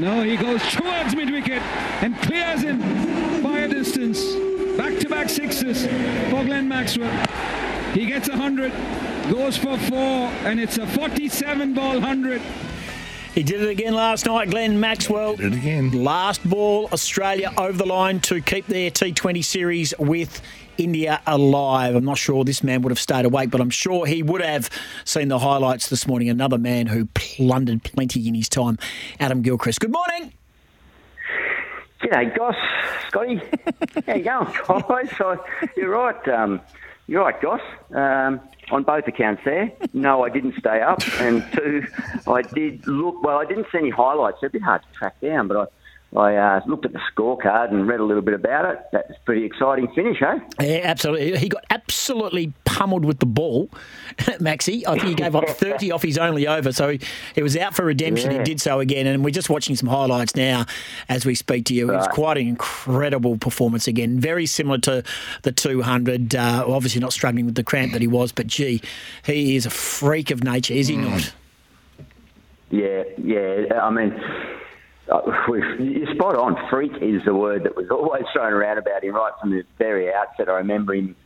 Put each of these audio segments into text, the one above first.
No, he goes towards mid wicket and clears him by a distance. Back to back sixes for Glenn Maxwell. He gets 100, goes for four, and it's a 47 ball 100. He did it again last night, Glenn Maxwell. Did it again. Last ball, Australia over the line to keep their T20 series with India alive. I'm not sure this man would have stayed awake, but I'm sure he would have seen the highlights this morning. Another man who plundered plenty in his time, Adam Gilchrist. Good morning. G'day, Goss. Scotty. How you going, guys? So, you're right. Um, you're right, Goss. Um, on both accounts there. No, I didn't stay up. And two, I did look, well, I didn't see any highlights. A bit hard to track down, but I I uh, looked at the scorecard and read a little bit about it. That's a pretty exciting finish, eh? Yeah, absolutely. He got absolutely pummeled with the ball, Maxi. I think he gave up 30 off his only over, so he was out for redemption. Yeah. He did so again, and we're just watching some highlights now as we speak to you. Right. It was quite an incredible performance again, very similar to the 200. Uh, obviously, not struggling with the cramp that he was, but gee, he is a freak of nature, is he mm. not? Yeah, yeah. I mean, uh, you're spot on. Freak is the word that was always thrown around about him right from the very outset. I remember him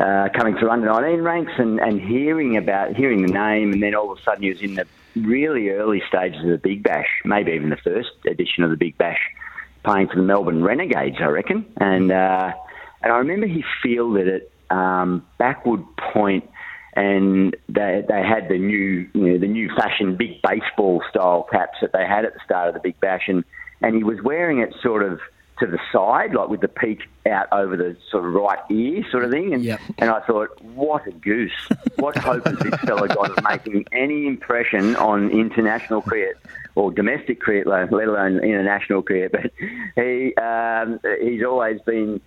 uh, coming through under 19 ranks and, and hearing about hearing the name, and then all of a sudden he was in the really early stages of the Big Bash, maybe even the first edition of the Big Bash, playing for the Melbourne Renegades, I reckon. And uh, and I remember he fielded it um, backward point and they they had the new you know, the new fashion big baseball style caps that they had at the start of the Big Bash, and and he was wearing it sort of to the side, like with the peak out over the sort of right ear, sort of thing. And yep. and I thought, what a goose! What hope has this fellow got of making any impression on international cricket or domestic cricket, let alone international cricket? But he um, he's always been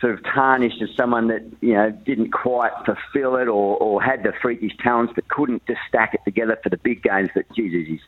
sort of tarnished as someone that you know didn't quite fulfil it or, or had the freakish talents but couldn't just stack it together for the big games. But Jesus, he's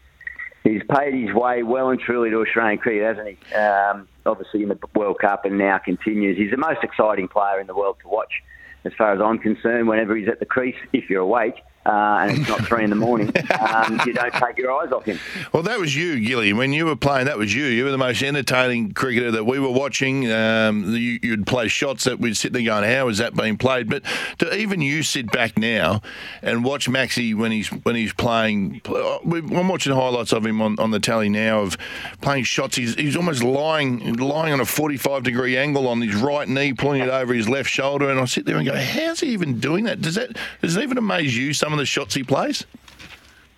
he's paid his way well and truly to Australian cricket, hasn't he? Um, obviously in the World Cup and now continues. He's the most exciting player in the world to watch, as far as I'm concerned. Whenever he's at the crease, if you're awake uh, and it's not three in the morning, um, you don't take your eyes off him. Well, that was you, Gilly. When you were playing, that was you. You were the most entertaining cricketer that we were watching. Um, you, would play shots that we'd sit there going, "How is that being played?" But to even you sit back now and watch Maxi when he's when he's playing. I'm watching highlights of him on, on the tally now of playing shots. He's, he's almost lying lying on a 45 degree angle on his right knee, pulling it over his left shoulder, and I sit there and go, "How's he even doing that? Does that does it even amaze you?" Some some of the shots he plays?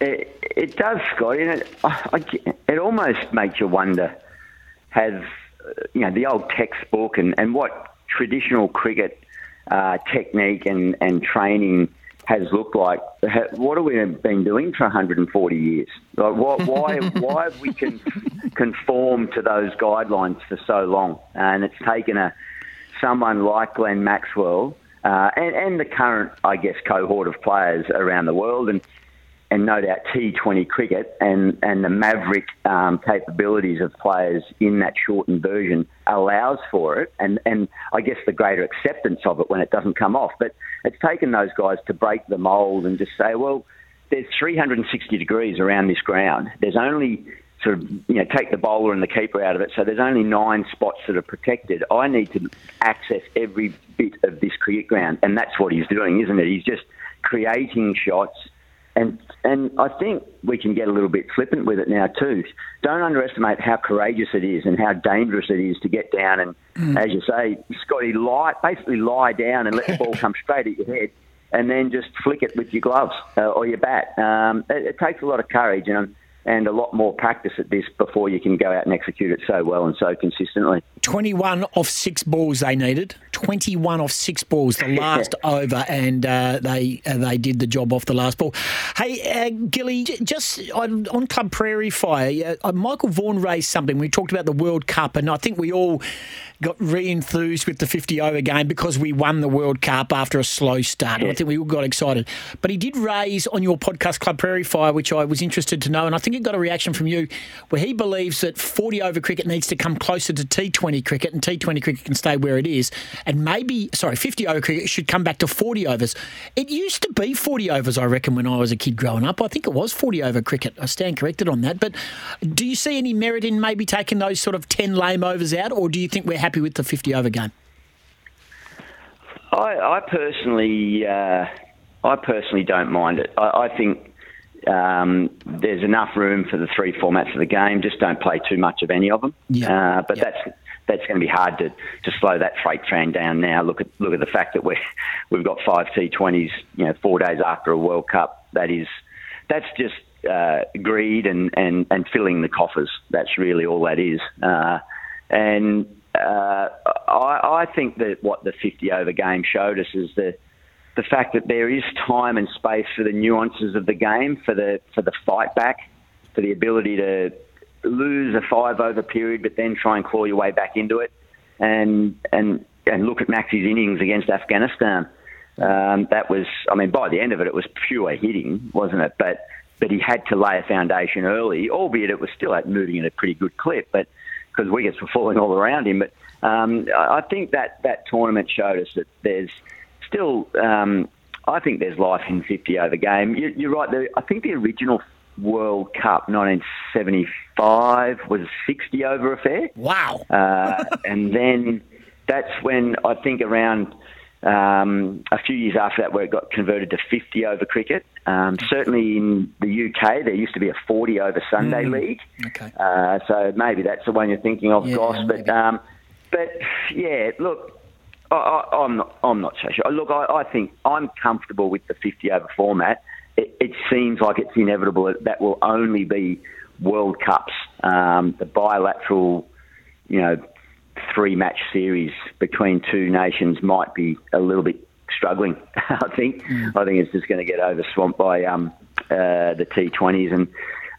It, it does, Scott. And it, I, it almost makes you wonder: has you know the old textbook and, and what traditional cricket uh, technique and, and training has looked like. What have we been doing for 140 years? Like, why, why have we con- conformed to those guidelines for so long? And it's taken a someone like Glenn Maxwell uh, and, and the current, I guess, cohort of players around the world, and and no doubt T20 cricket and, and the maverick um, capabilities of players in that shortened version allows for it, and, and I guess the greater acceptance of it when it doesn't come off. But it's taken those guys to break the mould and just say, well, there's 360 degrees around this ground. There's only sort of you know take the bowler and the keeper out of it. So there's only nine spots that are protected. I need to access every bit of this cricket ground, and that's what he's doing, isn't it? He's just creating shots and and I think we can get a little bit flippant with it now too. Don't underestimate how courageous it is and how dangerous it is to get down and, mm. as you say, Scotty, lie basically lie down and let the ball come straight at your head, and then just flick it with your gloves uh, or your bat. Um, it, it, takes a lot of courage, and and a lot more practice at this before you can go out and execute it so well and so consistently. 21 off six balls they needed. 21 off six balls the last over, and uh, they uh, they did the job off the last ball. Hey, uh, Gilly, just on, on, Club Prairie Fire, uh, Michael Vaughan raised something. We talked about the World Cup, and I think we all got re-enthused with the 50 over game because we won the World Cup after a slow start. Yeah. I think we all got excited. But he did raise on your podcast Club Prairie Fire, which I was interested to know, and I think it got a reaction from you, where he believes that 40 over cricket needs to come closer to T20 cricket, and T20 cricket can stay where it is, and maybe sorry, 50 over cricket should come back to 40 overs. It used to be 40 overs, I reckon, when I was a kid growing up. I think it was 40 over cricket. I stand corrected on that. But do you see any merit in maybe taking those sort of 10 lame overs out, or do you think we're happy with the 50 over game? I, I personally, uh, I personally don't mind it. I, I think um, there's enough room for the three formats of the game. Just don't play too much of any of them. Yeah. Uh, but yeah. that's that's going to be hard to, to slow that freight train down now. Look at look at the fact that we we've got five T20s, you know, four days after a World Cup. That is that's just uh, greed and, and, and filling the coffers. That's really all that is. Uh, and uh, I, I think that what the 50 over game showed us is the the fact that there is time and space for the nuances of the game, for the for the fight back, for the ability to lose a five over period, but then try and claw your way back into it, and and and look at Max's innings against Afghanistan. Um, that was, I mean, by the end of it, it was pure hitting, wasn't it? But but he had to lay a foundation early, albeit it was still moving at a pretty good clip, but because wickets were falling all around him. But um, I think that that tournament showed us that there's still. Um, I think there's life in 50 over game. You, are right. The, I think the original World Cup 1975 was a 60 over affair. Wow. Uh, and then that's when I think around um, a few years after that where it got converted to 50 over cricket. Um, certainly in the UK, there used to be a 40 over Sunday mm. league. Okay. Uh, so maybe that's the one you're thinking of, yeah, Goss. But, um, but yeah, look, I, am not, I'm not so sure. Look, I, I think I'm comfortable with the 50 over format it, it seems like it's inevitable that, that will only be World Cups, um, the bilateral, you know, three match series between two nations might be a little bit struggling. I think. Mm. I think it's just going to get overswamped by um, uh, the T20s and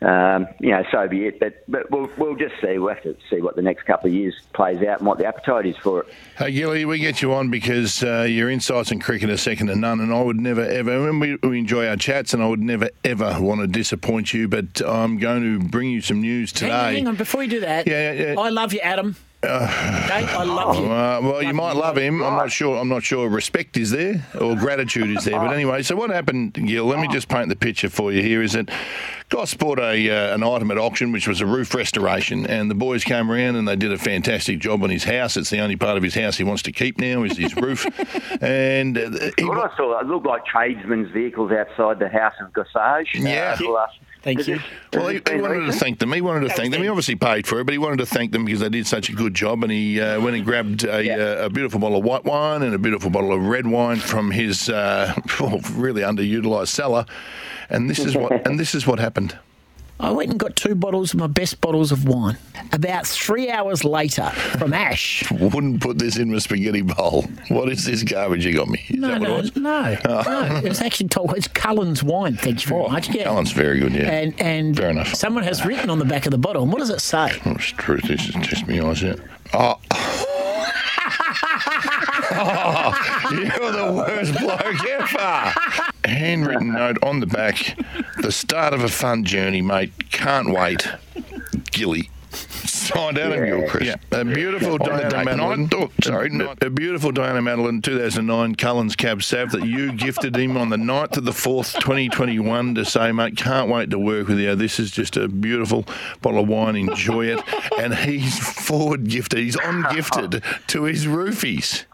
um, you know, so be it. But but we'll, we'll just see. We'll have to see what the next couple of years plays out and what the appetite is for it. Hey, Gilly, we get you on because uh, your insights in cricket are second to none, and I would never ever. we, we enjoy our chats, and I would never ever want to disappoint you. But I'm going to bring you some news today. Hang on, hang on. before you do that, yeah, yeah, yeah. I love you, Adam. Okay, I love you. Uh, well, you might love him. I'm not sure. I'm not sure. Respect is there or gratitude is there. But anyway, so what happened, Gil? Let me just paint the picture for you. Here is that Goss bought a uh, an item at auction, which was a roof restoration, and the boys came around and they did a fantastic job on his house. It's the only part of his house he wants to keep now is his roof. and uh, he, what I saw, it looked like tradesmen's vehicles outside the house of Gossage. Yeah. Uh, Thank you. Well, he, he wanted to thank them. He wanted to thank them. He obviously paid for it, but he wanted to thank them because they did such a good job. And he uh, went and grabbed a, yeah. uh, a, beautiful bottle of white wine and a beautiful bottle of red wine from his uh, really underutilized cellar. And this is what and this is what happened. I went and got two bottles of my best bottles of wine. About three hours later, from Ash. Wouldn't put this in my spaghetti bowl. What is this garbage you got me? Is no, no, no, oh. no. It's actually told, it's Cullen's wine. Thank you very oh, much. Yeah. Cullen's very good. Yeah. And and fair enough. Someone has written on the back of the bottle. And what does it say? Oh, it's truth. This is test me eyes out. Oh. oh, you're the worst bloke ever handwritten note on the back. The start of a fun journey, mate. Can't wait. Gilly. Signed Adam yeah, Gilchrist. Yeah. A beautiful Diana Madeline. Oh, sorry, not, a beautiful Diana Madeline 2009 Cullen's Cab Sav that you gifted him on the 9th of the 4th, 2021 to say, mate, can't wait to work with you. This is just a beautiful bottle of wine. Enjoy it. And he's forward gifted. He's on gifted to his roofies.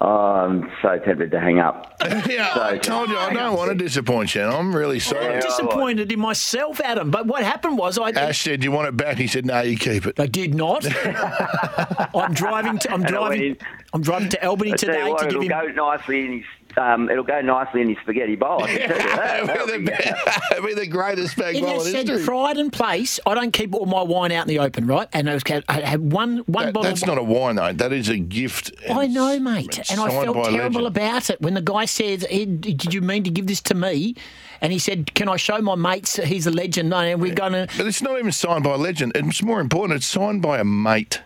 Oh, I'm so tempted to hang up. yeah, I told you I don't want to disappoint you. I'm really sorry. I'm disappointed in myself, Adam. But what happened was I. Ash said, "You want it back?" He said, "No, you keep it." I did not. I'm driving. To, I'm And driving. I'm driving to Albany today what, to give it'll him. go nicely in his. Um, it'll go nicely in his spaghetti bowl. I can tell you that. That'll We're be- the, we're the greatest bag In bowl a in said history. pride and place, I don't keep all my wine out in the open, right? And I, was, I had one one That- bottle. that's of not a wine, though. That is a gift. I know, mate, it's and I signed felt by a terrible legend. about it when the guy said, "Hey, "Did you mean to give this to me?" And he said, "Can I show my mates? that He's a legend." No, and we're going to. But it's not even signed by a legend. It's more important. It's signed by a mate.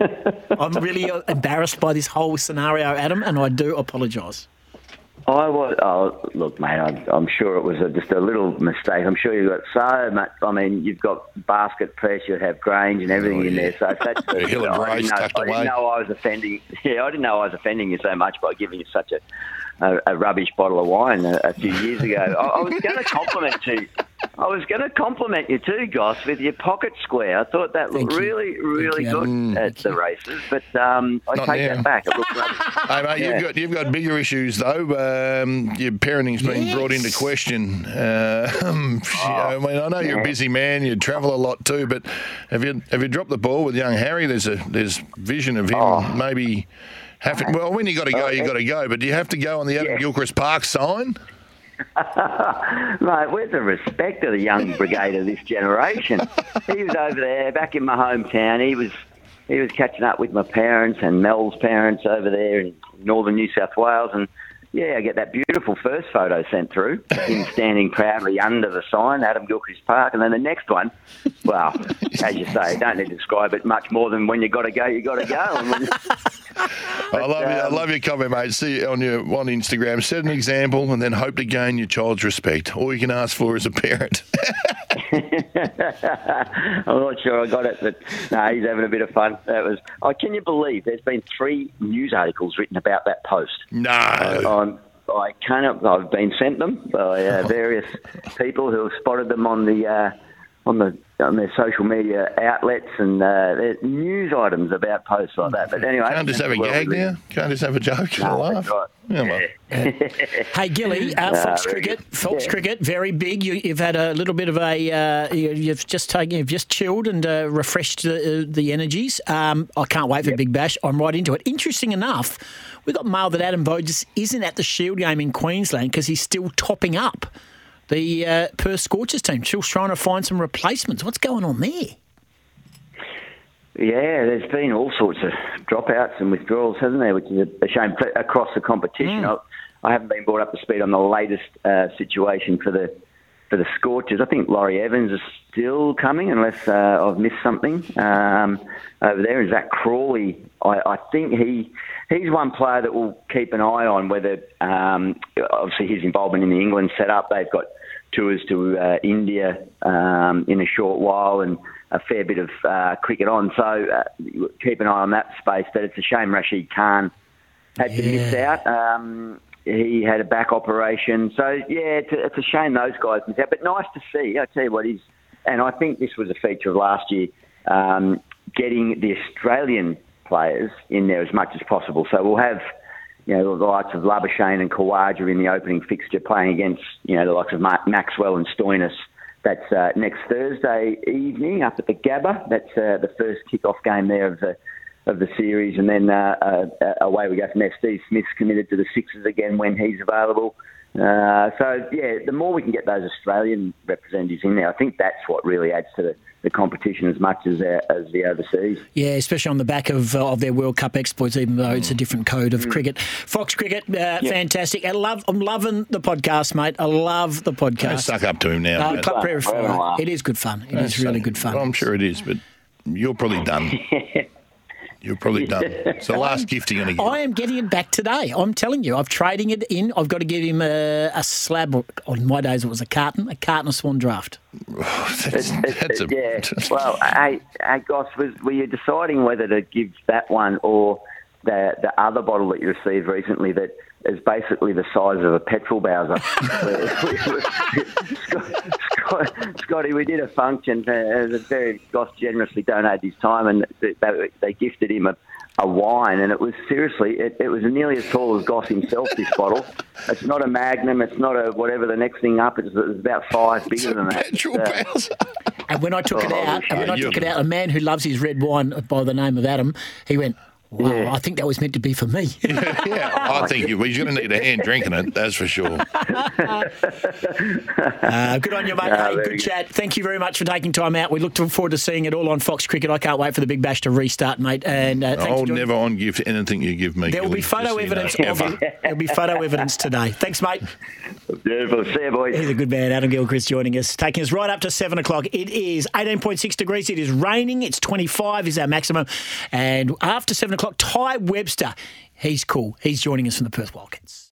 I'm really uh, embarrassed by this whole scenario, Adam, and I do apologise. I was. Oh, look, mate. I'm, I'm sure it was a, just a little mistake. I'm sure you've got so much. I mean, you've got basket press. You have Grange and everything in there. So if that's A hill of I didn't know, I didn't know I was offending. Yeah, I didn't know I was offending you so much by giving you such a a, a rubbish bottle of wine a, a few years ago. I, I was going to compliment you. I was going to compliment you too, Goss, with your pocket square. I thought that looked you. really, really Thank you, good at the races. But um, I Not take now. that back. It looked rubbish. Hey, mate, Yeah. you've got you've got bigger issues though. Um, your parenting's been brought into question. Uh, um, you know, I mean, I know you're a busy man. You travel a lot too, but have you have you dropped the ball with young Harry? There's a there's vision of him maybe. Having, well, when you got to go, you got to go. But do you have to go on the Adam Yeah. Gilchrist Park sign? Mate, where's the respect of the young brigade of this generation? he was over there, back in my hometown. He was he was catching up with my parents and Mel's parents over there in northern New South Wales, and yeah, I get that beautiful first photo sent through, him standing proudly under the sign, Adam Gilchrist Park, and then the next one, well, as you say, don't need to describe it much more than when you got to go, you got to go. I love you. I um, love your comment, mate. See you on your on Instagram. Set an example, and then hope to gain your child's respect. All you can ask for as a parent. I'm not sure I got it, but no, he's having a bit of fun. That was. Oh, can you believe there's been three news articles written about that post? no. On I can't. I've been sent them by uh, various people who have spotted them on the uh, on the on their social media outlets and uh, there's news items about posts like that. But anyway, Can't just have a gag we- now. Can't just have a joke and a laugh. right. Yeah, well. Hey, Gilly, uh, Fox very Cricket. Fox Yeah. Cricket, very big. You, you've had a little bit of a, uh, you, you've just taken, you've just chilled and uh, refreshed the, uh, the energies. Um, I can't wait for Big Bash. I'm right into it. Interesting enough, we got mail that Adam Voges isn't at the Shield game in Queensland because he's still topping up the uh, Perth Scorchers team. Still trying to find some replacements. What's going on there? Yeah, there's been all sorts of dropouts and withdrawals, hasn't there? Which is a, shame across the competition. I, I haven't been brought up to speed on the latest uh, situation for the for the Scorchers. I think Laurie Evans is still coming, unless uh, I've missed something um, over there. And Zak Crawley, I, I think he he's one player that we'll keep an eye on. Whether um, obviously his involvement in the England setup, they've got tours to uh, India um, in a short while and a fair bit of uh, cricket on. So uh, keep an eye on that space. But it's a shame Rashid Khan had to miss out. Um, he had a back operation. So, yeah, it's a, it's a shame those guys miss out. But nice to see. I tell you what is, and I think this was a feature of last year, um, getting the Australian players in there as much as possible. So we'll have you know, the likes of Labuschagne and Khawaja in the opening fixture playing against, you know, the likes of Ma- Maxwell and Stoinis. That's uh, next Thursday evening up at the Gabba. That's uh, the first kick-off game there of the of the series, and then uh, uh, away we go from there. Steve Smith's committed to the Sixers again when he's available. Uh, so yeah, the more we can get those Australian representatives in there, I think that's what really adds to the, the competition as much as uh, as the overseas. Yeah, especially on the back of uh, of their World Cup exploits, even though it's a different code of cricket. Fox Cricket, uh, fantastic. I love. I'm loving the podcast, mate. I love the Don't podcast. suck up to him now. Uh. Club Prayer Well, It is good fun. It is really good fun. Well, I'm sure it is, but you're probably done. You're probably done. It's the last gift you're going to get. I am getting it back today. I'm telling you, I'm trading it in. I've got to give him a, a slab. On oh, my days, it was a carton, a carton of Swan Draft. that's, that's a, yeah. Well, hey, hey, Goss, was were you deciding whether to give that one or the the other bottle that you received recently that is basically the size of a petrol bowser? Scott, Scott, Scotty, we did a function. Uh, the very Goss generously donated his time, and they, they, they gifted him a a wine, and it was seriously, it, it was nearly as tall as Goss himself. This bottle. It's not a Magnum. It's not a whatever the next thing up. It's, it's about five bigger than that. Uh, And when I took it Oh, out, and when I took it out, a man who loves his red wine by the name of Adam, he went, "Wow, Yeah. I think that was meant to be for me." yeah, I think you, he's going to need a hand drinking it. That's for sure. Uh, good on you, mate. No, hey, good good. chat. Thank you very much for taking time out. We look forward to seeing it all on Fox Cricket. I can't wait for the Big Bash to restart, mate. And uh, thanks I'll for never on gift anything you give me. There will be photo just so you know. evidence of you. There'll be photo evidence today. Thanks, mate. Beautiful. See you, boys. He's a good man, Adam Gilchrist, joining us, taking us right up to seven o'clock. It is 18.6 degrees. It is raining. It's 25 is our maximum. And after seven o'clock, Ty Webster, he's cool. He's joining us from the Perth Wildcats.